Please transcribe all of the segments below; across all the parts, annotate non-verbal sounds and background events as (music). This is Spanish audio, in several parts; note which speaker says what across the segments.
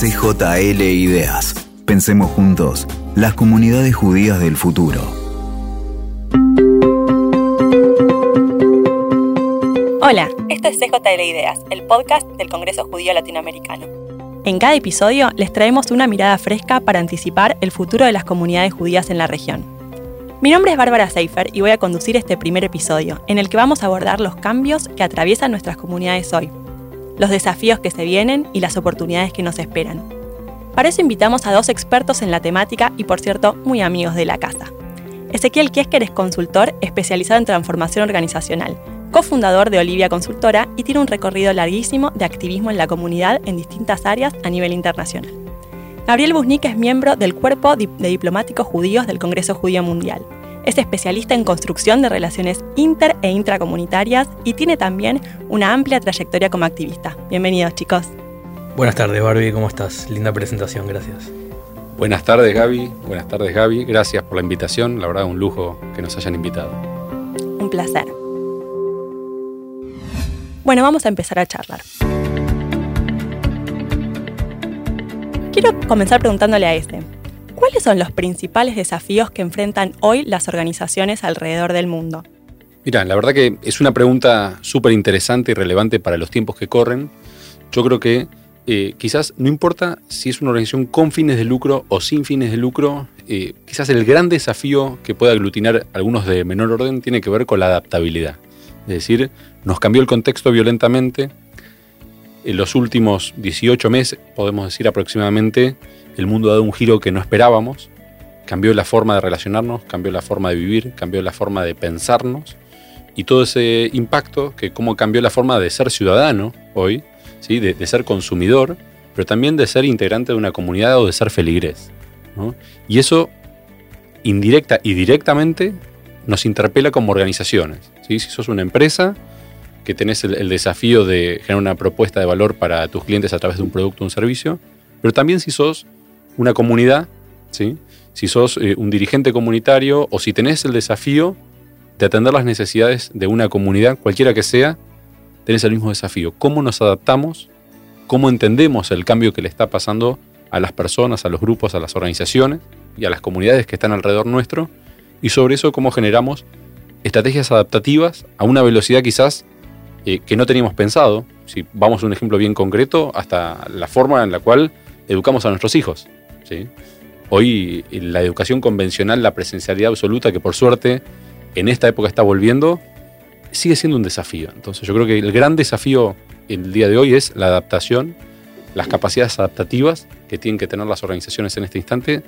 Speaker 1: CJL Ideas. Pensemos juntos, las comunidades judías del futuro.
Speaker 2: Hola, esto es CJL Ideas, el podcast del Congreso Judío Latinoamericano. En cada episodio les traemos una mirada fresca para anticipar el futuro de las comunidades judías en la región. Mi nombre es Bárbara Seifer y voy a conducir este primer episodio, en el que vamos a abordar los cambios que atraviesan nuestras comunidades hoy, los desafíos que se vienen y las oportunidades que nos esperan. Para eso invitamos a dos expertos en la temática y, por cierto, muy amigos de la casa. Ezequiel Kiesker es consultor especializado en transformación organizacional, cofundador de Olivia Consultora y tiene un recorrido larguísimo de activismo en la comunidad en distintas áreas a nivel internacional. Gabriel Busnik es miembro del Cuerpo de Diplomáticos Judíos del Congreso Judío Mundial. Es especialista en construcción de relaciones inter e intracomunitarias y tiene también una amplia trayectoria como activista. Bienvenidos, chicos.
Speaker 3: Buenas tardes, Barbie, ¿cómo estás? Linda presentación, gracias.
Speaker 4: Buenas tardes, Gaby. Buenas tardes, Gaby. Gracias por la invitación. La verdad, un lujo que nos hayan invitado.
Speaker 2: Un placer. Bueno, vamos a empezar a charlar. Quiero comenzar preguntándole a este. ¿Cuáles son los principales desafíos que enfrentan hoy las organizaciones alrededor del mundo?
Speaker 4: Mira, la verdad que es una pregunta súper interesante y relevante para los tiempos que corren. Yo creo que eh, quizás no importa si es una organización con fines de lucro o sin fines de lucro, eh, quizás el gran desafío que puede aglutinar algunos de menor orden tiene que ver con la adaptabilidad. Es decir, nos cambió el contexto violentamente, en los últimos 18 meses, podemos decir aproximadamente, el mundo ha dado un giro que no esperábamos. Cambió la forma de relacionarnos, cambió la forma de vivir, cambió la forma de pensarnos. Y todo ese impacto, que cómo cambió la forma de ser ciudadano hoy, ¿sí? de, ser consumidor, pero también de ser integrante de una comunidad o de ser feligres. Y eso, indirecta y directamente, nos interpela como organizaciones. ¿sí? Si sos una empresa, que tenés el, desafío de generar una propuesta de valor para tus clientes a través de un producto o un servicio, pero también si sos una comunidad, ¿sí? si sos eh, un dirigente comunitario o si tenés el desafío de atender las necesidades de una comunidad, cualquiera que sea, tenés el mismo desafío. ¿Cómo nos adaptamos? ¿Cómo entendemos el cambio que le está pasando a las personas, a los grupos, a las organizaciones y a las comunidades que están alrededor nuestro? Y sobre eso, cómo generamos estrategias adaptativas a una velocidad quizás eh, que no teníamos pensado, si vamos a un ejemplo bien concreto, hasta la forma en la cual educamos a nuestros hijos. Hoy la educación convencional, la presencialidad absoluta, que por suerte en esta época está volviendo, sigue siendo un desafío. Entonces yo creo que el gran desafío el día de hoy es la adaptación, las capacidades adaptativas que tienen que tener las organizaciones en este instante,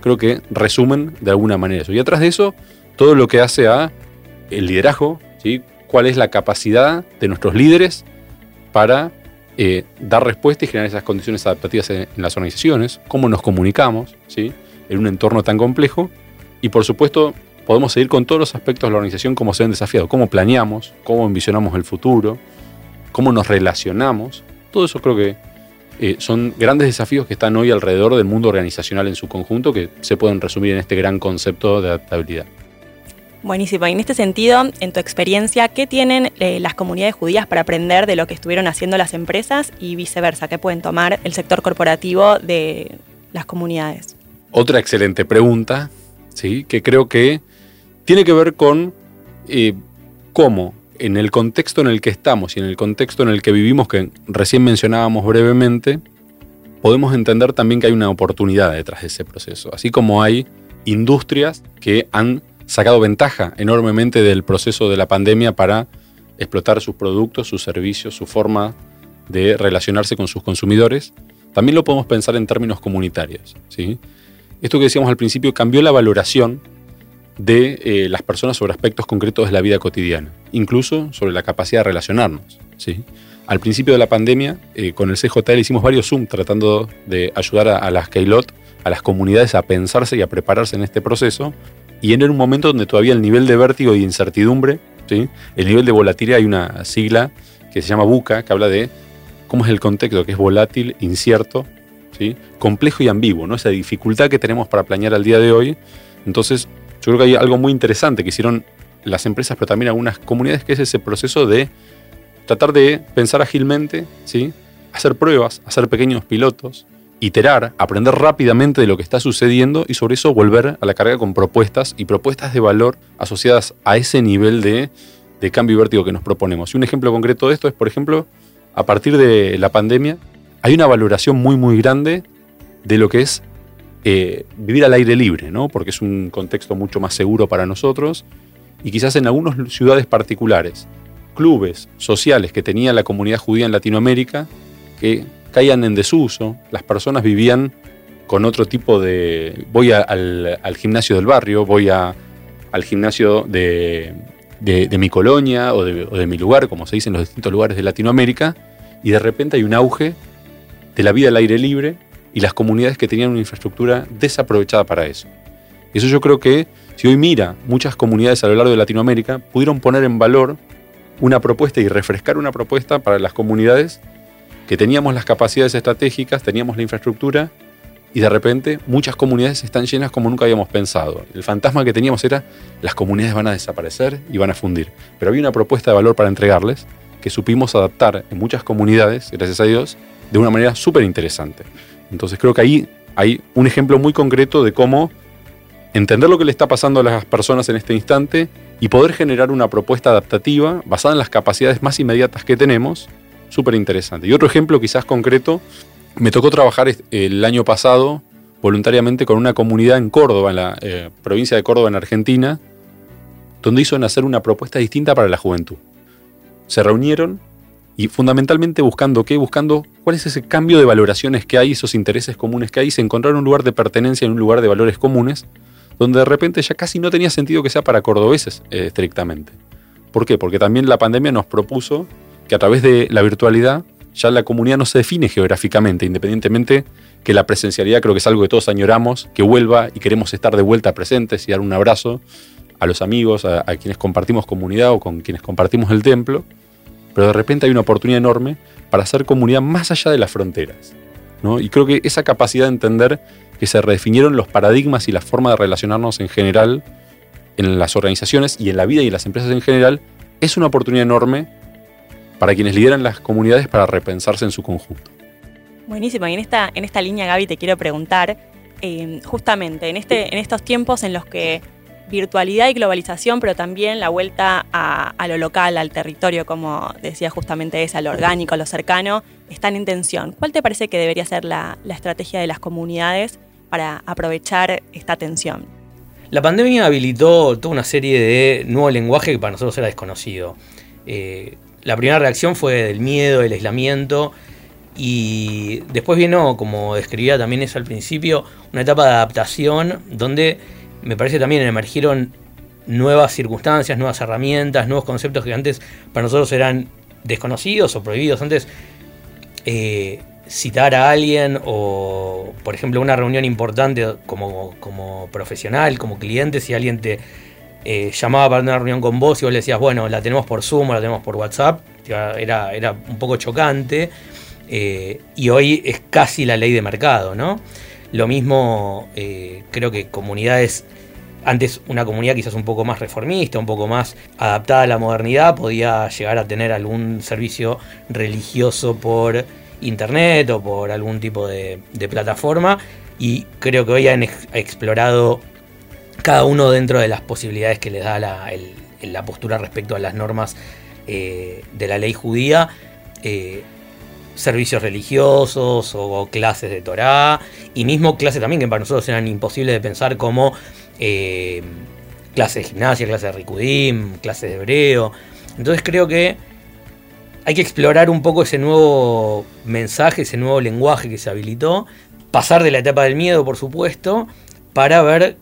Speaker 4: creo que resumen de alguna manera eso. Y atrás de eso, todo lo que hace a el liderazgo, ¿sí? cuál es la capacidad de nuestros líderes para eh, dar respuesta y generar esas condiciones adaptativas en, las organizaciones, cómo nos comunicamos ¿sí? en un entorno tan complejo y por supuesto podemos seguir con todos los aspectos de la organización como se ven desafiados, cómo planeamos, cómo envisionamos el futuro, cómo nos relacionamos, todo eso creo que eh, son grandes desafíos que están hoy alrededor del mundo organizacional en su conjunto que se pueden resumir en este gran concepto de adaptabilidad.
Speaker 2: Buenísimo. Y en este sentido, en tu experiencia, ¿qué tienen eh, las comunidades judías para aprender de lo que estuvieron haciendo las empresas y viceversa? ¿Qué pueden tomar el sector corporativo de las comunidades?
Speaker 4: Otra excelente pregunta, ¿sí? que creo que tiene que ver con eh, cómo en el contexto en el que estamos y en el contexto en el que vivimos, que recién mencionábamos brevemente, podemos entender también que hay una oportunidad detrás de ese proceso. Así como hay industrias que han sacado ventaja enormemente del proceso de la pandemia para explotar sus productos, sus servicios, su forma de relacionarse con sus consumidores. También lo podemos pensar en términos comunitarios. ¿sí? Esto que decíamos al principio cambió la valoración de eh, las personas sobre aspectos concretos de la vida cotidiana, incluso sobre la capacidad de relacionarnos. ¿sí? Al principio de la pandemia, eh, con el CJL hicimos varios Zoom tratando de ayudar a, las Keylot, a las comunidades a pensarse y a prepararse en este proceso, y en un momento donde todavía el nivel de vértigo y incertidumbre, ¿sí? el nivel de volatilidad, hay una sigla que se llama BUCA, que habla de cómo es el contexto, que es volátil, incierto, ¿sí? complejo y ambiguo, ¿no? esa dificultad que tenemos para planear al día de hoy. Entonces, yo creo que hay algo muy interesante que hicieron las empresas, pero también algunas comunidades, que es ese proceso de tratar de pensar ágilmente, ¿sí? hacer pruebas, hacer pequeños pilotos, iterar, aprender rápidamente de lo que está sucediendo y sobre eso volver a la carga con propuestas y propuestas de valor asociadas a ese nivel de, cambio y vértigo que nos proponemos. Y un ejemplo concreto de esto es, por ejemplo, a partir de la pandemia, hay una valoración muy, muy grande de lo que es eh, vivir al aire libre, ¿no? porque es un contexto mucho más seguro para nosotros y quizás en algunas ciudades particulares, clubes sociales que tenía la comunidad judía en Latinoamérica, que caían en desuso, las personas vivían con otro tipo de... Voy al, gimnasio del barrio, voy al gimnasio de, mi colonia o de, mi lugar, como se dice en los distintos lugares de Latinoamérica, y de repente hay un auge de la vida al aire libre y las comunidades que tenían una infraestructura desaprovechada para eso. Eso yo creo que, si hoy mira, muchas comunidades a lo largo de Latinoamérica pudieron poner en valor una propuesta y refrescar una propuesta para las comunidades que teníamos las capacidades estratégicas, teníamos la infraestructura y de repente muchas comunidades están llenas como nunca habíamos pensado. El fantasma que teníamos era las comunidades van a desaparecer y van a fundir. Pero había una propuesta de valor para entregarles que supimos adaptar en muchas comunidades, gracias a Dios, de una manera súper interesante. Entonces creo que ahí hay un ejemplo muy concreto de cómo entender lo que le está pasando a las personas en este instante y poder generar una propuesta adaptativa basada en las capacidades más inmediatas que tenemos súper interesante. Y otro ejemplo quizás concreto, me tocó trabajar el año pasado voluntariamente con una comunidad en Córdoba, en la eh, provincia de Córdoba, en Argentina, donde hizo nacer una propuesta distinta para la juventud. Se reunieron y fundamentalmente buscando qué, buscando cuál es ese cambio de valoraciones que hay, esos intereses comunes que hay, se encontraron un lugar de pertenencia en un lugar de valores comunes, donde de repente ya casi no tenía sentido que sea para cordobeses eh, estrictamente. ¿Por qué? Porque también la pandemia nos propuso que a través de la virtualidad ya la comunidad no se define geográficamente, independientemente que la presencialidad creo que es algo que todos añoramos, que vuelva y queremos estar de vuelta presentes y dar un abrazo a los amigos, a, quienes compartimos comunidad o con quienes compartimos el templo, pero de repente hay una oportunidad enorme para hacer comunidad más allá de las fronteras. ¿no? Y creo que esa capacidad de entender que se redefinieron los paradigmas y la forma de relacionarnos en general en las organizaciones y en la vida y en las empresas en general es una oportunidad enorme para quienes lideran las comunidades para repensarse en su conjunto.
Speaker 2: Buenísimo, y en esta, en esta línea, Gaby, te quiero preguntar, eh, justamente en, este, en estos tiempos en los que virtualidad y globalización, pero también la vuelta a, lo local, al territorio, como decía justamente esa, lo orgánico, lo cercano, están en tensión. ¿Cuál te parece que debería ser la, estrategia de las comunidades para aprovechar esta tensión?
Speaker 3: La pandemia habilitó toda una serie de nuevo lenguaje que para nosotros era desconocido. Eh, la primera reacción fue del miedo, el aislamiento. Y después vino, como describía también eso al principio, una etapa de adaptación donde me parece también emergieron nuevas circunstancias, nuevas herramientas, nuevos conceptos que antes para nosotros eran desconocidos o prohibidos. Antes eh, citar a alguien o, por ejemplo, una reunión importante como, como profesional, como cliente, si alguien te eh, llamaba para una reunión con vos y vos le decías, bueno, la tenemos por Zoom o la tenemos por WhatsApp, era, era un poco chocante. Eh, y hoy es casi la ley de mercado, ¿no? Lo mismo, eh, creo que comunidades, antes una comunidad quizás un poco más reformista, un poco más adaptada a la modernidad, podía llegar a tener algún servicio religioso por internet o por algún tipo de, de plataforma. Y creo que hoy han explorado cada uno dentro de las posibilidades que les da la, postura respecto a las normas eh, de la ley judía, eh, servicios religiosos o, clases de Torah, y mismo clases también que para nosotros eran imposibles de pensar como eh, clases de gimnasia, clases de Rikudim, clases de hebreo. Entonces creo que hay que explorar un poco ese nuevo mensaje, ese nuevo lenguaje que se habilitó, pasar de la etapa del miedo, por supuesto, para ver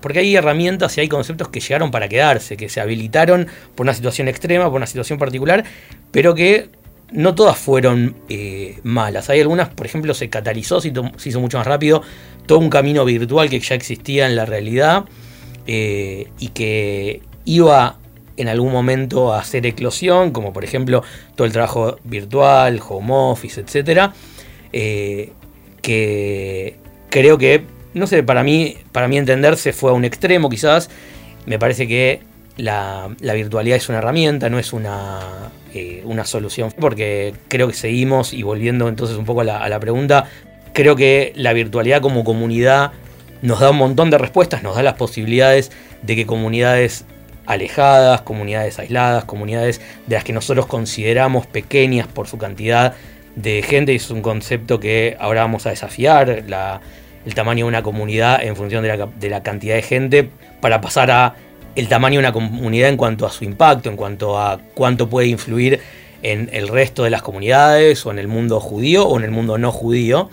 Speaker 3: porque hay herramientas y hay conceptos que llegaron para quedarse, que se habilitaron por una situación extrema, por una situación particular, pero que no todas fueron eh, malas. Hay algunas, por ejemplo, se catalizó, se, hizo mucho más rápido todo un camino virtual que ya existía en la realidad eh, y que iba en algún momento a hacer eclosión, como por ejemplo todo el trabajo virtual, home office, etc. Eh, que creo que no sé, para mí, para mí entender se fue a un extremo quizás. Me parece que la, virtualidad es una herramienta, no es una, eh, una solución. Porque creo que seguimos, y volviendo entonces un poco a la, pregunta, creo que la virtualidad como comunidad nos da un montón de respuestas, nos da las posibilidades de que comunidades alejadas, comunidades aisladas, comunidades de las que nosotros consideramos pequeñas por su cantidad de gente, y es un concepto que ahora vamos a desafiar, el tamaño de una comunidad en función de la, cantidad de gente, para pasar a el tamaño de una comunidad en cuanto a su impacto, en cuanto a cuánto puede influir en el resto de las comunidades o en el mundo judío o en el mundo no judío.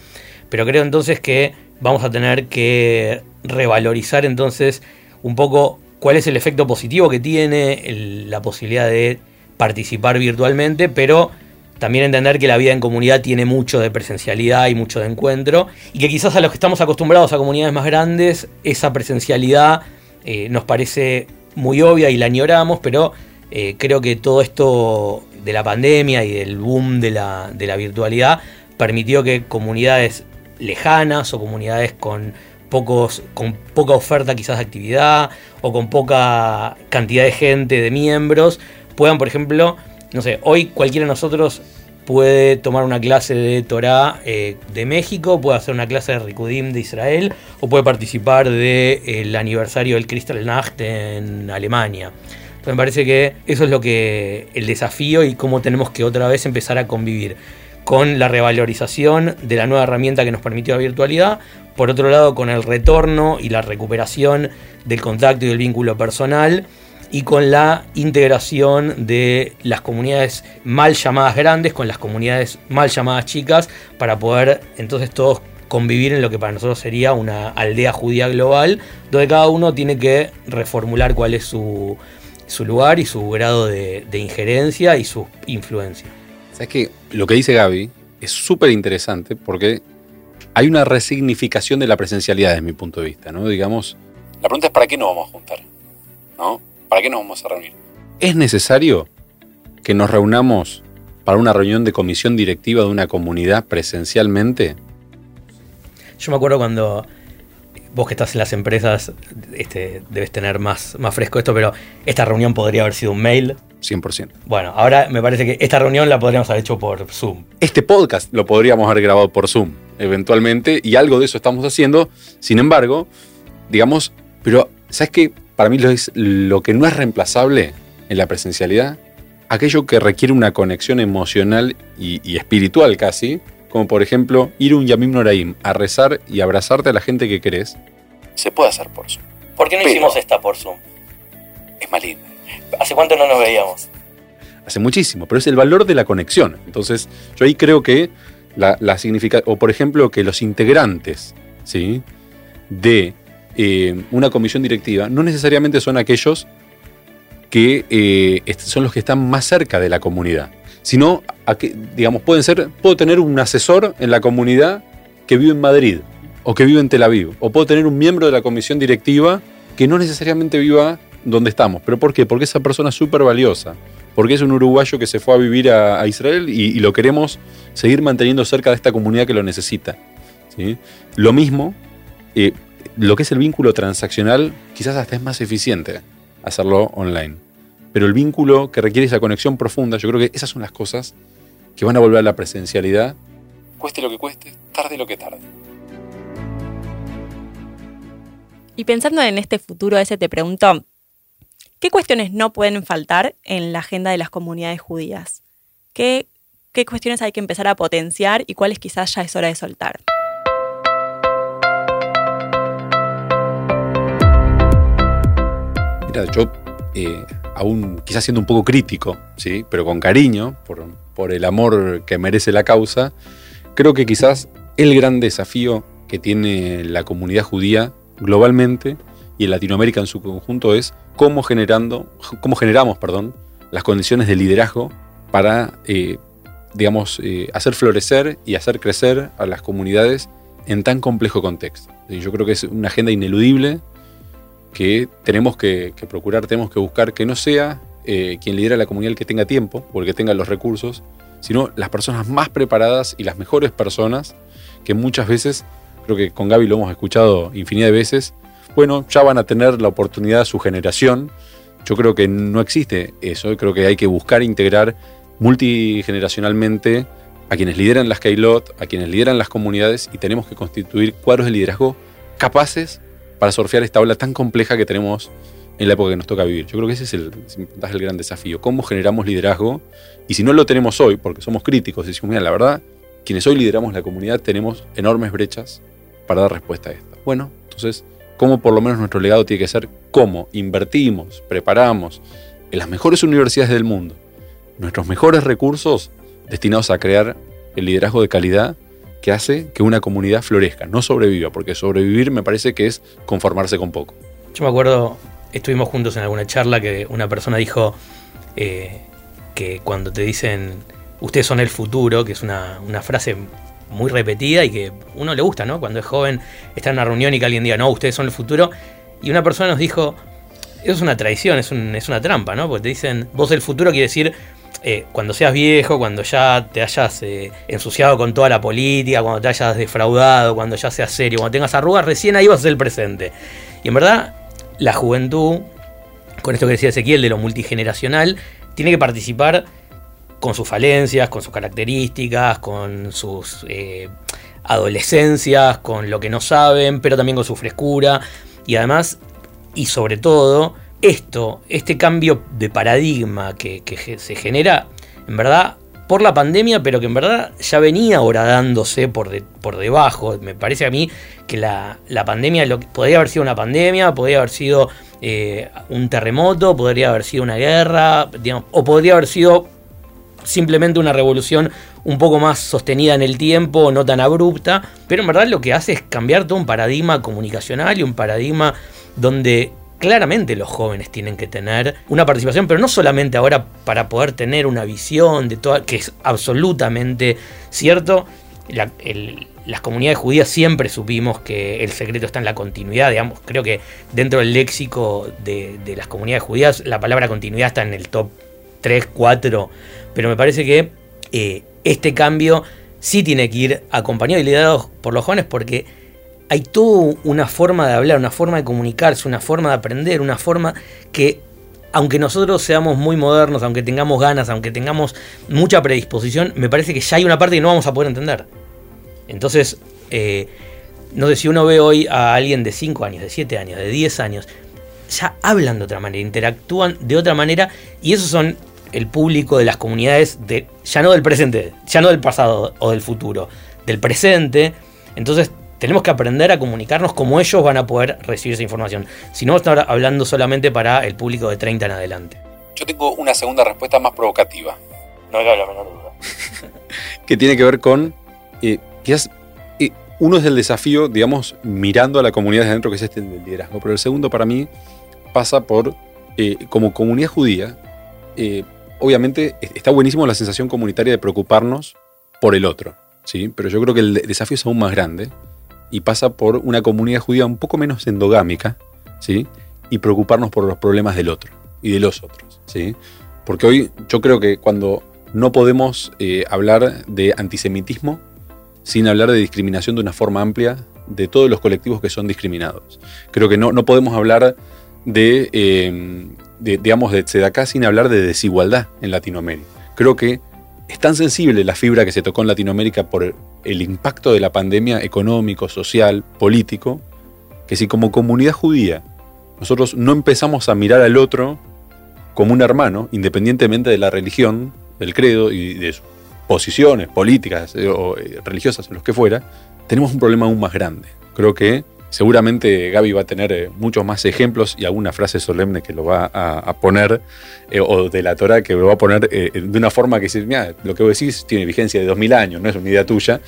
Speaker 3: Pero creo entonces que vamos a tener que revalorizar entonces un poco cuál es el efecto positivo que tiene la posibilidad de participar virtualmente, pero también entender que la vida en comunidad tiene mucho de presencialidad y mucho de encuentro, y que quizás a los que estamos acostumbrados a comunidades más grandes, esa presencialidad eh, nos parece muy obvia y la añoramos, pero eh, creo que todo esto de la pandemia y del boom de la, de la virtualidad permitió que comunidades lejanas o comunidades con pocos, con poca oferta quizás de actividad o con poca cantidad de gente, de miembros, puedan, por ejemplo, no sé, hoy cualquiera de nosotros puede tomar una clase de Torah eh, de México, puede hacer una clase de Rikudim de Israel o puede participar del aniversario del Kristallnacht en Alemania. Entonces me parece que eso es lo que el desafío y cómo tenemos que otra vez empezar a convivir con la revalorización de la nueva herramienta que nos permitió la virtualidad, por otro lado con el retorno y la recuperación del contacto y del vínculo personal, y con la integración de las comunidades mal llamadas grandes con las comunidades mal llamadas chicas, para poder entonces todos convivir en lo que para nosotros sería una aldea judía global, donde cada uno tiene que reformular cuál es su, lugar y su grado de, de injerencia y su influencia.
Speaker 4: Es que lo que dice Gaby es súper interesante porque hay una resignificación de la presencialidad desde mi punto de vista, ¿no? Digamos, la pregunta es ¿para qué nos vamos a juntar? ¿No? ¿Para qué nos vamos a reunir? ¿Es necesario que nos reunamos para una reunión de comisión directiva de una comunidad presencialmente?
Speaker 3: Yo me acuerdo cuando vos que estás en las empresas este, debes tener más, más fresco esto, pero esta reunión podría haber sido un mail.
Speaker 4: 100%.
Speaker 3: Bueno, ahora me parece que esta reunión la podríamos haber hecho por Zoom.
Speaker 4: Este podcast lo podríamos haber grabado por Zoom, eventualmente, y algo de eso estamos haciendo. Sin embargo, digamos, pero ¿sabes qué? Para mí lo, es, lo que no es reemplazable en la presencialidad, aquello que requiere una conexión emocional y, y espiritual casi, como por ejemplo ir un Yamim Noraim a rezar y abrazarte a la gente que querés, se puede hacer por Zoom.
Speaker 3: ¿Por qué no hicimos esta por Zoom?
Speaker 4: Es más linda.
Speaker 3: ¿Hace cuánto no nos veíamos?
Speaker 4: Hace muchísimo, pero es el valor de la conexión. Entonces, yo ahí creo que la, la significa, o por ejemplo, que los integrantes ¿sí? de eh, una comisión directiva no necesariamente son aquellos que eh, son los que están más cerca de la comunidad sino, digamos, pueden ser, puedo tener un asesor en la comunidad que vive en Madrid o que vive en Tel Aviv, o puedo tener un miembro de la comisión directiva que no necesariamente viva donde estamos. ¿Pero por qué? Porque esa persona es súper valiosa, porque es un uruguayo que se fue a vivir a, Israel y, lo queremos seguir manteniendo cerca de esta comunidad que lo necesita. ¿sí? Lo mismo, eh, lo que es el vínculo transaccional, quizás hasta es más eficiente hacerlo online pero el vínculo que requiere esa conexión profunda, yo creo que esas son las cosas que van a volver a la presencialidad, cueste lo que cueste, tarde lo que tarde.
Speaker 2: Y pensando en este futuro ese, te pregunto, ¿qué cuestiones no pueden faltar en la agenda de las comunidades judías? ¿Qué, qué cuestiones hay que empezar a potenciar y cuáles quizás ya es hora de soltar?
Speaker 4: Yo eh, aún quizás siendo un poco crítico, ¿sí? pero con cariño, por, el amor que merece la causa, creo que quizás el gran desafío que tiene la comunidad judía globalmente y en Latinoamérica en su conjunto es cómo, generando, cómo generamos perdón, las condiciones de liderazgo para, eh, digamos, eh, hacer florecer y hacer crecer a las comunidades en tan complejo contexto. Yo creo que es una agenda ineludible que tenemos que, procurar, tenemos que buscar que no sea eh, quien lidera la comunidad el que tenga tiempo o el que tenga los recursos, sino las personas más preparadas y las mejores personas que muchas veces, creo que con Gaby lo hemos escuchado infinidad de veces, bueno, ya van a tener la oportunidad su generación. Yo creo que no existe eso, creo que hay que buscar integrar multigeneracionalmente a quienes lideran las Kailot, a quienes lideran las comunidades y tenemos que constituir cuadros de liderazgo capaces para surfear esta ola tan compleja que tenemos en la época que nos toca vivir. Yo creo que ese es el, gran desafío. ¿Cómo generamos liderazgo? Y si no lo tenemos hoy, porque somos críticos, decimos, mira, la verdad, quienes hoy lideramos la comunidad tenemos enormes brechas para dar respuesta a esto. Bueno, entonces, ¿cómo por lo menos nuestro legado tiene que ser? ¿Cómo invertimos, preparamos en las mejores universidades del mundo nuestros mejores recursos destinados a crear el liderazgo de calidad que hace que una comunidad florezca, no sobreviva, porque sobrevivir me parece que es conformarse con poco.
Speaker 3: Yo me acuerdo, estuvimos juntos en alguna charla que una persona dijo eh, que cuando te dicen ustedes son el futuro, que es una, frase muy repetida y que uno le gusta, ¿no? Cuando es joven está en una reunión y que alguien diga, no, ustedes son el futuro. Y una persona nos dijo, eso es una traición, es, es una trampa, ¿no? Porque te dicen, vos el futuro quiere decir eh, cuando seas viejo, cuando ya te hayas eh, ensuciado con toda la política, cuando te hayas defraudado, cuando ya seas serio, cuando tengas arrugas, recién ahí vas a ser el presente. Y en verdad, la juventud, con esto que decía Ezequiel de lo multigeneracional, tiene que participar con sus falencias, con sus características, con sus eh, adolescencias, con lo que no saben, pero también con su frescura. Y además, y sobre todo, esto, este cambio de paradigma que, se genera, en verdad, por la pandemia, pero que en verdad ya venía horadándose por, por debajo. Me parece a mí que la, pandemia lo, podría haber sido una pandemia, podría haber sido eh, un terremoto, podría haber sido una guerra, o podría haber sido simplemente una revolución un poco más sostenida en el tiempo, no tan abrupta, pero en verdad lo que hace es cambiar todo un paradigma comunicacional y un paradigma donde claramente los jóvenes tienen que tener una participación, pero no solamente ahora para poder tener una visión de toda, que es absolutamente cierto. las comunidades judías siempre supimos que el secreto está en la continuidad, digamos, creo que dentro del léxico de, las comunidades judías la palabra continuidad está en el top 3, 4, pero me parece que eh, este cambio sí tiene que ir acompañado y liderado por los jóvenes porque hay toda una forma de hablar, una forma de comunicarse, una forma de aprender, una forma que, aunque nosotros seamos muy modernos, aunque tengamos ganas, aunque tengamos mucha predisposición, me parece que ya hay una parte que no vamos a poder entender. Entonces, eh, no sé si uno ve hoy a alguien de 5 años, de 7 años, de 10 años, ya hablan de otra manera, interactúan de otra manera, y esos son el público de las comunidades, de, ya no del presente, ya no del pasado o del futuro, del presente. Entonces tenemos que aprender a comunicarnos como ellos van a poder recibir esa información. Si no, estar hablando solamente para el público de 30 en adelante.
Speaker 4: Yo tengo una segunda respuesta más provocativa.
Speaker 3: No cabe la menor duda. (laughs)
Speaker 4: que tiene que ver con eh, eh, uno es el desafío, digamos, mirando a la comunidad de adentro, que es este del liderazgo. Pero el segundo para mí pasa por, eh, como comunidad judía, obviamente está buenísimo la sensación comunitaria de preocuparnos por el otro. ¿sí? Pero yo creo que el desafío es aún más grande y pasa por una comunidad judía un poco menos endogámica, ¿sí? Y preocuparnos por los problemas del otro y de los otros, ¿sí? Porque hoy yo creo que cuando no podemos eh, hablar de antisemitismo sin hablar de discriminación de una forma amplia de todos los colectivos que son discriminados. Creo que no, no podemos hablar de, eh, digamos, de tzedakah sin hablar de desigualdad en Latinoamérica. Creo que es tan sensible la fibra que se tocó en Latinoamérica por el impacto de la pandemia económico, social, político, que si como comunidad judía nosotros no empezamos a mirar al otro como un hermano, independientemente de la religión, del credo y de sus posiciones políticas eh, o eh, religiosas, los que fuera, tenemos un problema aún más grande. Creo que Seguramente Gaby va a tener eh, muchos más ejemplos y alguna frase solemne que lo va a, poner, eh, o de la Torah que lo va a poner eh, de una forma que dice, mira, lo que vos decís tiene vigencia de 2000 años, no es una idea tuya,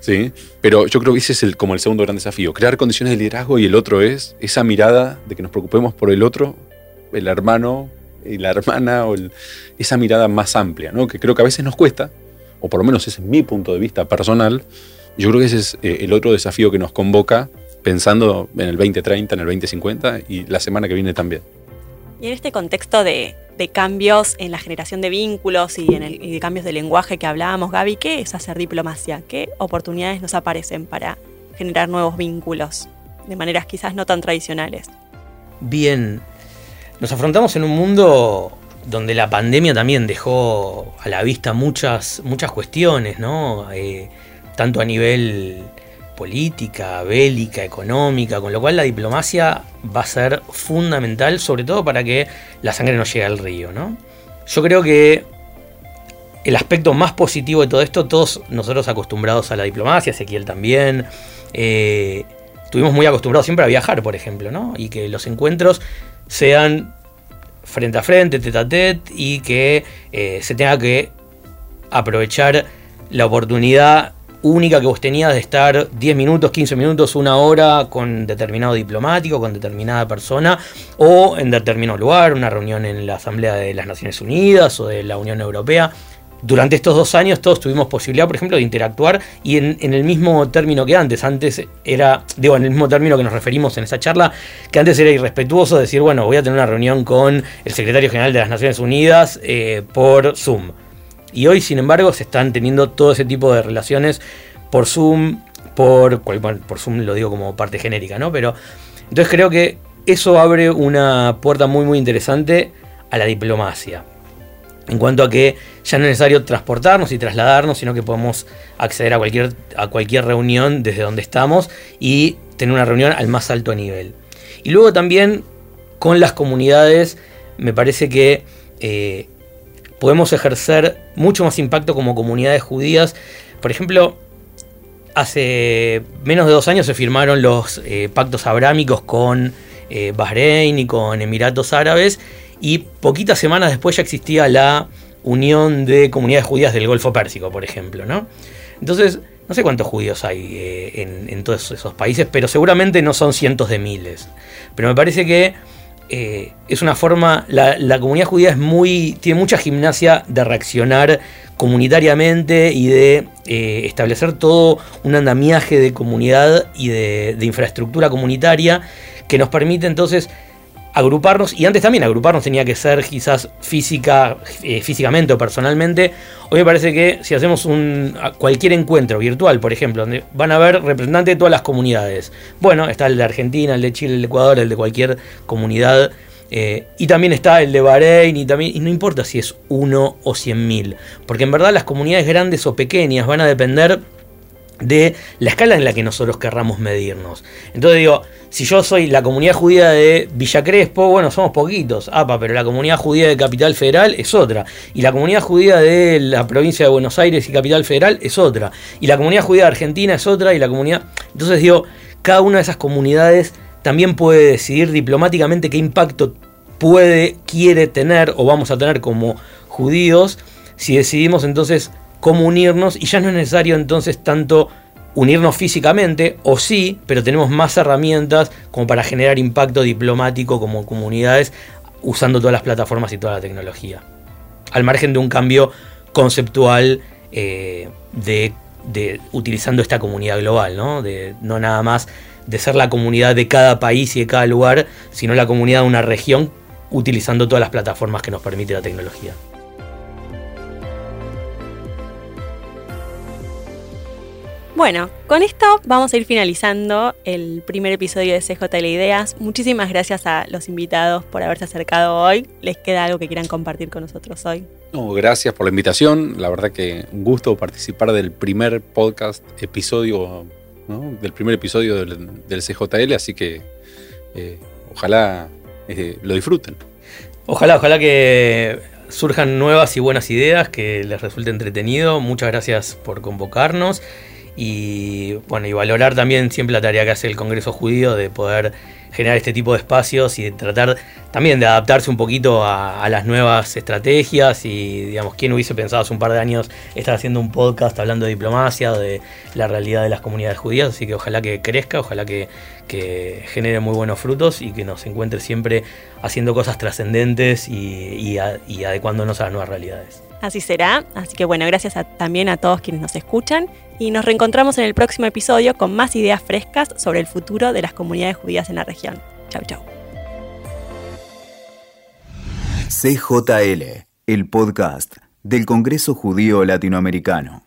Speaker 4: ¿sí? Pero yo creo que ese es como el segundo gran desafío, crear condiciones de liderazgo y el otro es esa mirada de que nos preocupemos por el otro, el hermano y la hermana, o esa mirada más amplia, ¿no? Que creo que a veces nos cuesta, o por lo menos ese es mi punto de vista personal, yo creo que ese es el otro desafío que nos convoca pensando en el 2030, en el 2050 y la semana que viene también.
Speaker 2: Y en este contexto de, cambios en la generación de vínculos y, en el, de cambios de lenguaje que hablábamos, Gaby, ¿qué es hacer diplomacia? ¿Qué oportunidades nos aparecen para generar nuevos vínculos de maneras quizás no tan tradicionales?
Speaker 3: Bien, nos afrontamos en un mundo donde la pandemia también dejó a la vista muchas, muchas cuestiones, ¿no? Eh, tanto a nivel política, bélica, económica, con lo cual la diplomacia va a ser fundamental, sobre todo para que la sangre no llegue al río, ¿no? Yo creo que el aspecto más positivo de todo esto, todos nosotros acostumbrados a la diplomacia, Ezequiel también, eh, estuvimos muy acostumbrados siempre a viajar, por ejemplo, ¿no? Y que los encuentros sean frente a frente, tete a tete, y que eh, se tenga que aprovechar la oportunidad única que vos tenías de estar 10 minutos, 15 minutos, una hora con determinado diplomático, con determinada persona, o en determinado lugar, una reunión en la Asamblea de las Naciones Unidas o de la Unión Europea. Durante estos dos años todos tuvimos posibilidad, por ejemplo, de interactuar y en, el mismo término que antes. Antes era, digo, en el mismo término que nos referimos en esa charla, que antes era irrespetuoso decir, bueno, voy a tener una reunión con el secretario general de las Naciones Unidas eh, por Zoom y hoy, sin embargo, se están teniendo todo ese tipo de relaciones por Zoom, por, por Zoom lo digo como parte genérica, ¿no? Pero entonces creo que eso abre una puerta muy muy interesante a la diplomacia. En cuanto a que ya no es necesario transportarnos y trasladarnos, sino que podemos acceder a cualquier, a cualquier reunión desde donde estamos y tener una reunión al más alto nivel. Y luego también con las comunidades, me parece que eh, podemos ejercer mucho más impacto como comunidades judías. Por ejemplo, hace menos de dos años se firmaron los eh, pactos abrámicos con eh, Bahrein y con Emiratos Árabes y poquitas semanas después ya existía la Unión de Comunidades Judías del Golfo Pérsico, por ejemplo, ¿no? Entonces, no sé cuántos judíos hay eh, en, en, todos esos países, pero seguramente no son cientos de miles. Pero me parece que eh, es una forma, la, comunidad judía es muy, tiene mucha gimnasia de reaccionar comunitariamente y de eh, establecer todo un andamiaje de comunidad y de infraestructura comunitaria que nos permite entonces agruparnos, y antes también agruparnos tenía que ser quizás física, eh, físicamente o personalmente. Hoy me parece que si hacemos un, cualquier encuentro virtual, por ejemplo, donde van a haber representantes de todas las comunidades. Bueno, está el de Argentina, el de Chile, el de Ecuador, el de cualquier comunidad. Eh, y también está el de Bahrein y también, y no importa si es uno o cien mil, porque en verdad las comunidades grandes o pequeñas van a depender de la escala en la que nosotros querramos medirnos. Entonces digo, si yo soy la comunidad judía de Villa Crespo, bueno, somos poquitos, apa, pero la comunidad judía de Capital Federal es otra. Y la comunidad judía de la provincia de Buenos Aires y Capital Federal es otra. Y la comunidad judía de Argentina es otra. Y la comunidad. Entonces digo, cada una de esas comunidades también puede decidir diplomáticamente qué impacto puede, quiere tener o vamos a tener como judíos si decidimos entonces cómo unirnos y ya no es necesario entonces tanto unirnos físicamente, o sí, pero tenemos más herramientas como para generar impacto diplomático como comunidades usando todas las plataformas y toda la tecnología. Al margen de un cambio conceptual eh, de, utilizando esta comunidad global, ¿no? De, no nada más de ser la comunidad de cada país y de cada lugar, sino la comunidad de una región utilizando todas las plataformas que nos permite la tecnología.
Speaker 2: Bueno, con esto vamos a ir finalizando el primer episodio de CJL Ideas. Muchísimas gracias a los invitados por haberse acercado hoy. ¿Les queda algo que quieran compartir con nosotros hoy?
Speaker 4: No, gracias por la invitación. La verdad que un gusto participar del primer podcast episodio, del primer episodio del, CJL, así que eh, ojalá eh, lo disfruten.
Speaker 3: Ojalá, ojalá que surjan nuevas y buenas ideas, que les resulte entretenido. Muchas gracias por convocarnos y bueno y valorar también siempre la tarea que hace el Congreso Judío de poder generar este tipo de espacios y de tratar también de adaptarse un poquito a, las nuevas estrategias y digamos quién hubiese pensado hace un par de años estar haciendo un podcast hablando de diplomacia de la realidad de las comunidades judías así que ojalá que crezca ojalá que, genere muy buenos frutos y que nos encuentre siempre haciendo cosas trascendentes y adecuándonos a las nuevas realidades.
Speaker 2: Así será. Así que bueno, gracias también a todos quienes nos escuchan y nos reencontramos en el próximo episodio con más ideas frescas sobre el futuro de las comunidades judías en la región. Chau, chau.
Speaker 1: CJL, el podcast del Congreso Judío Latinoamericano.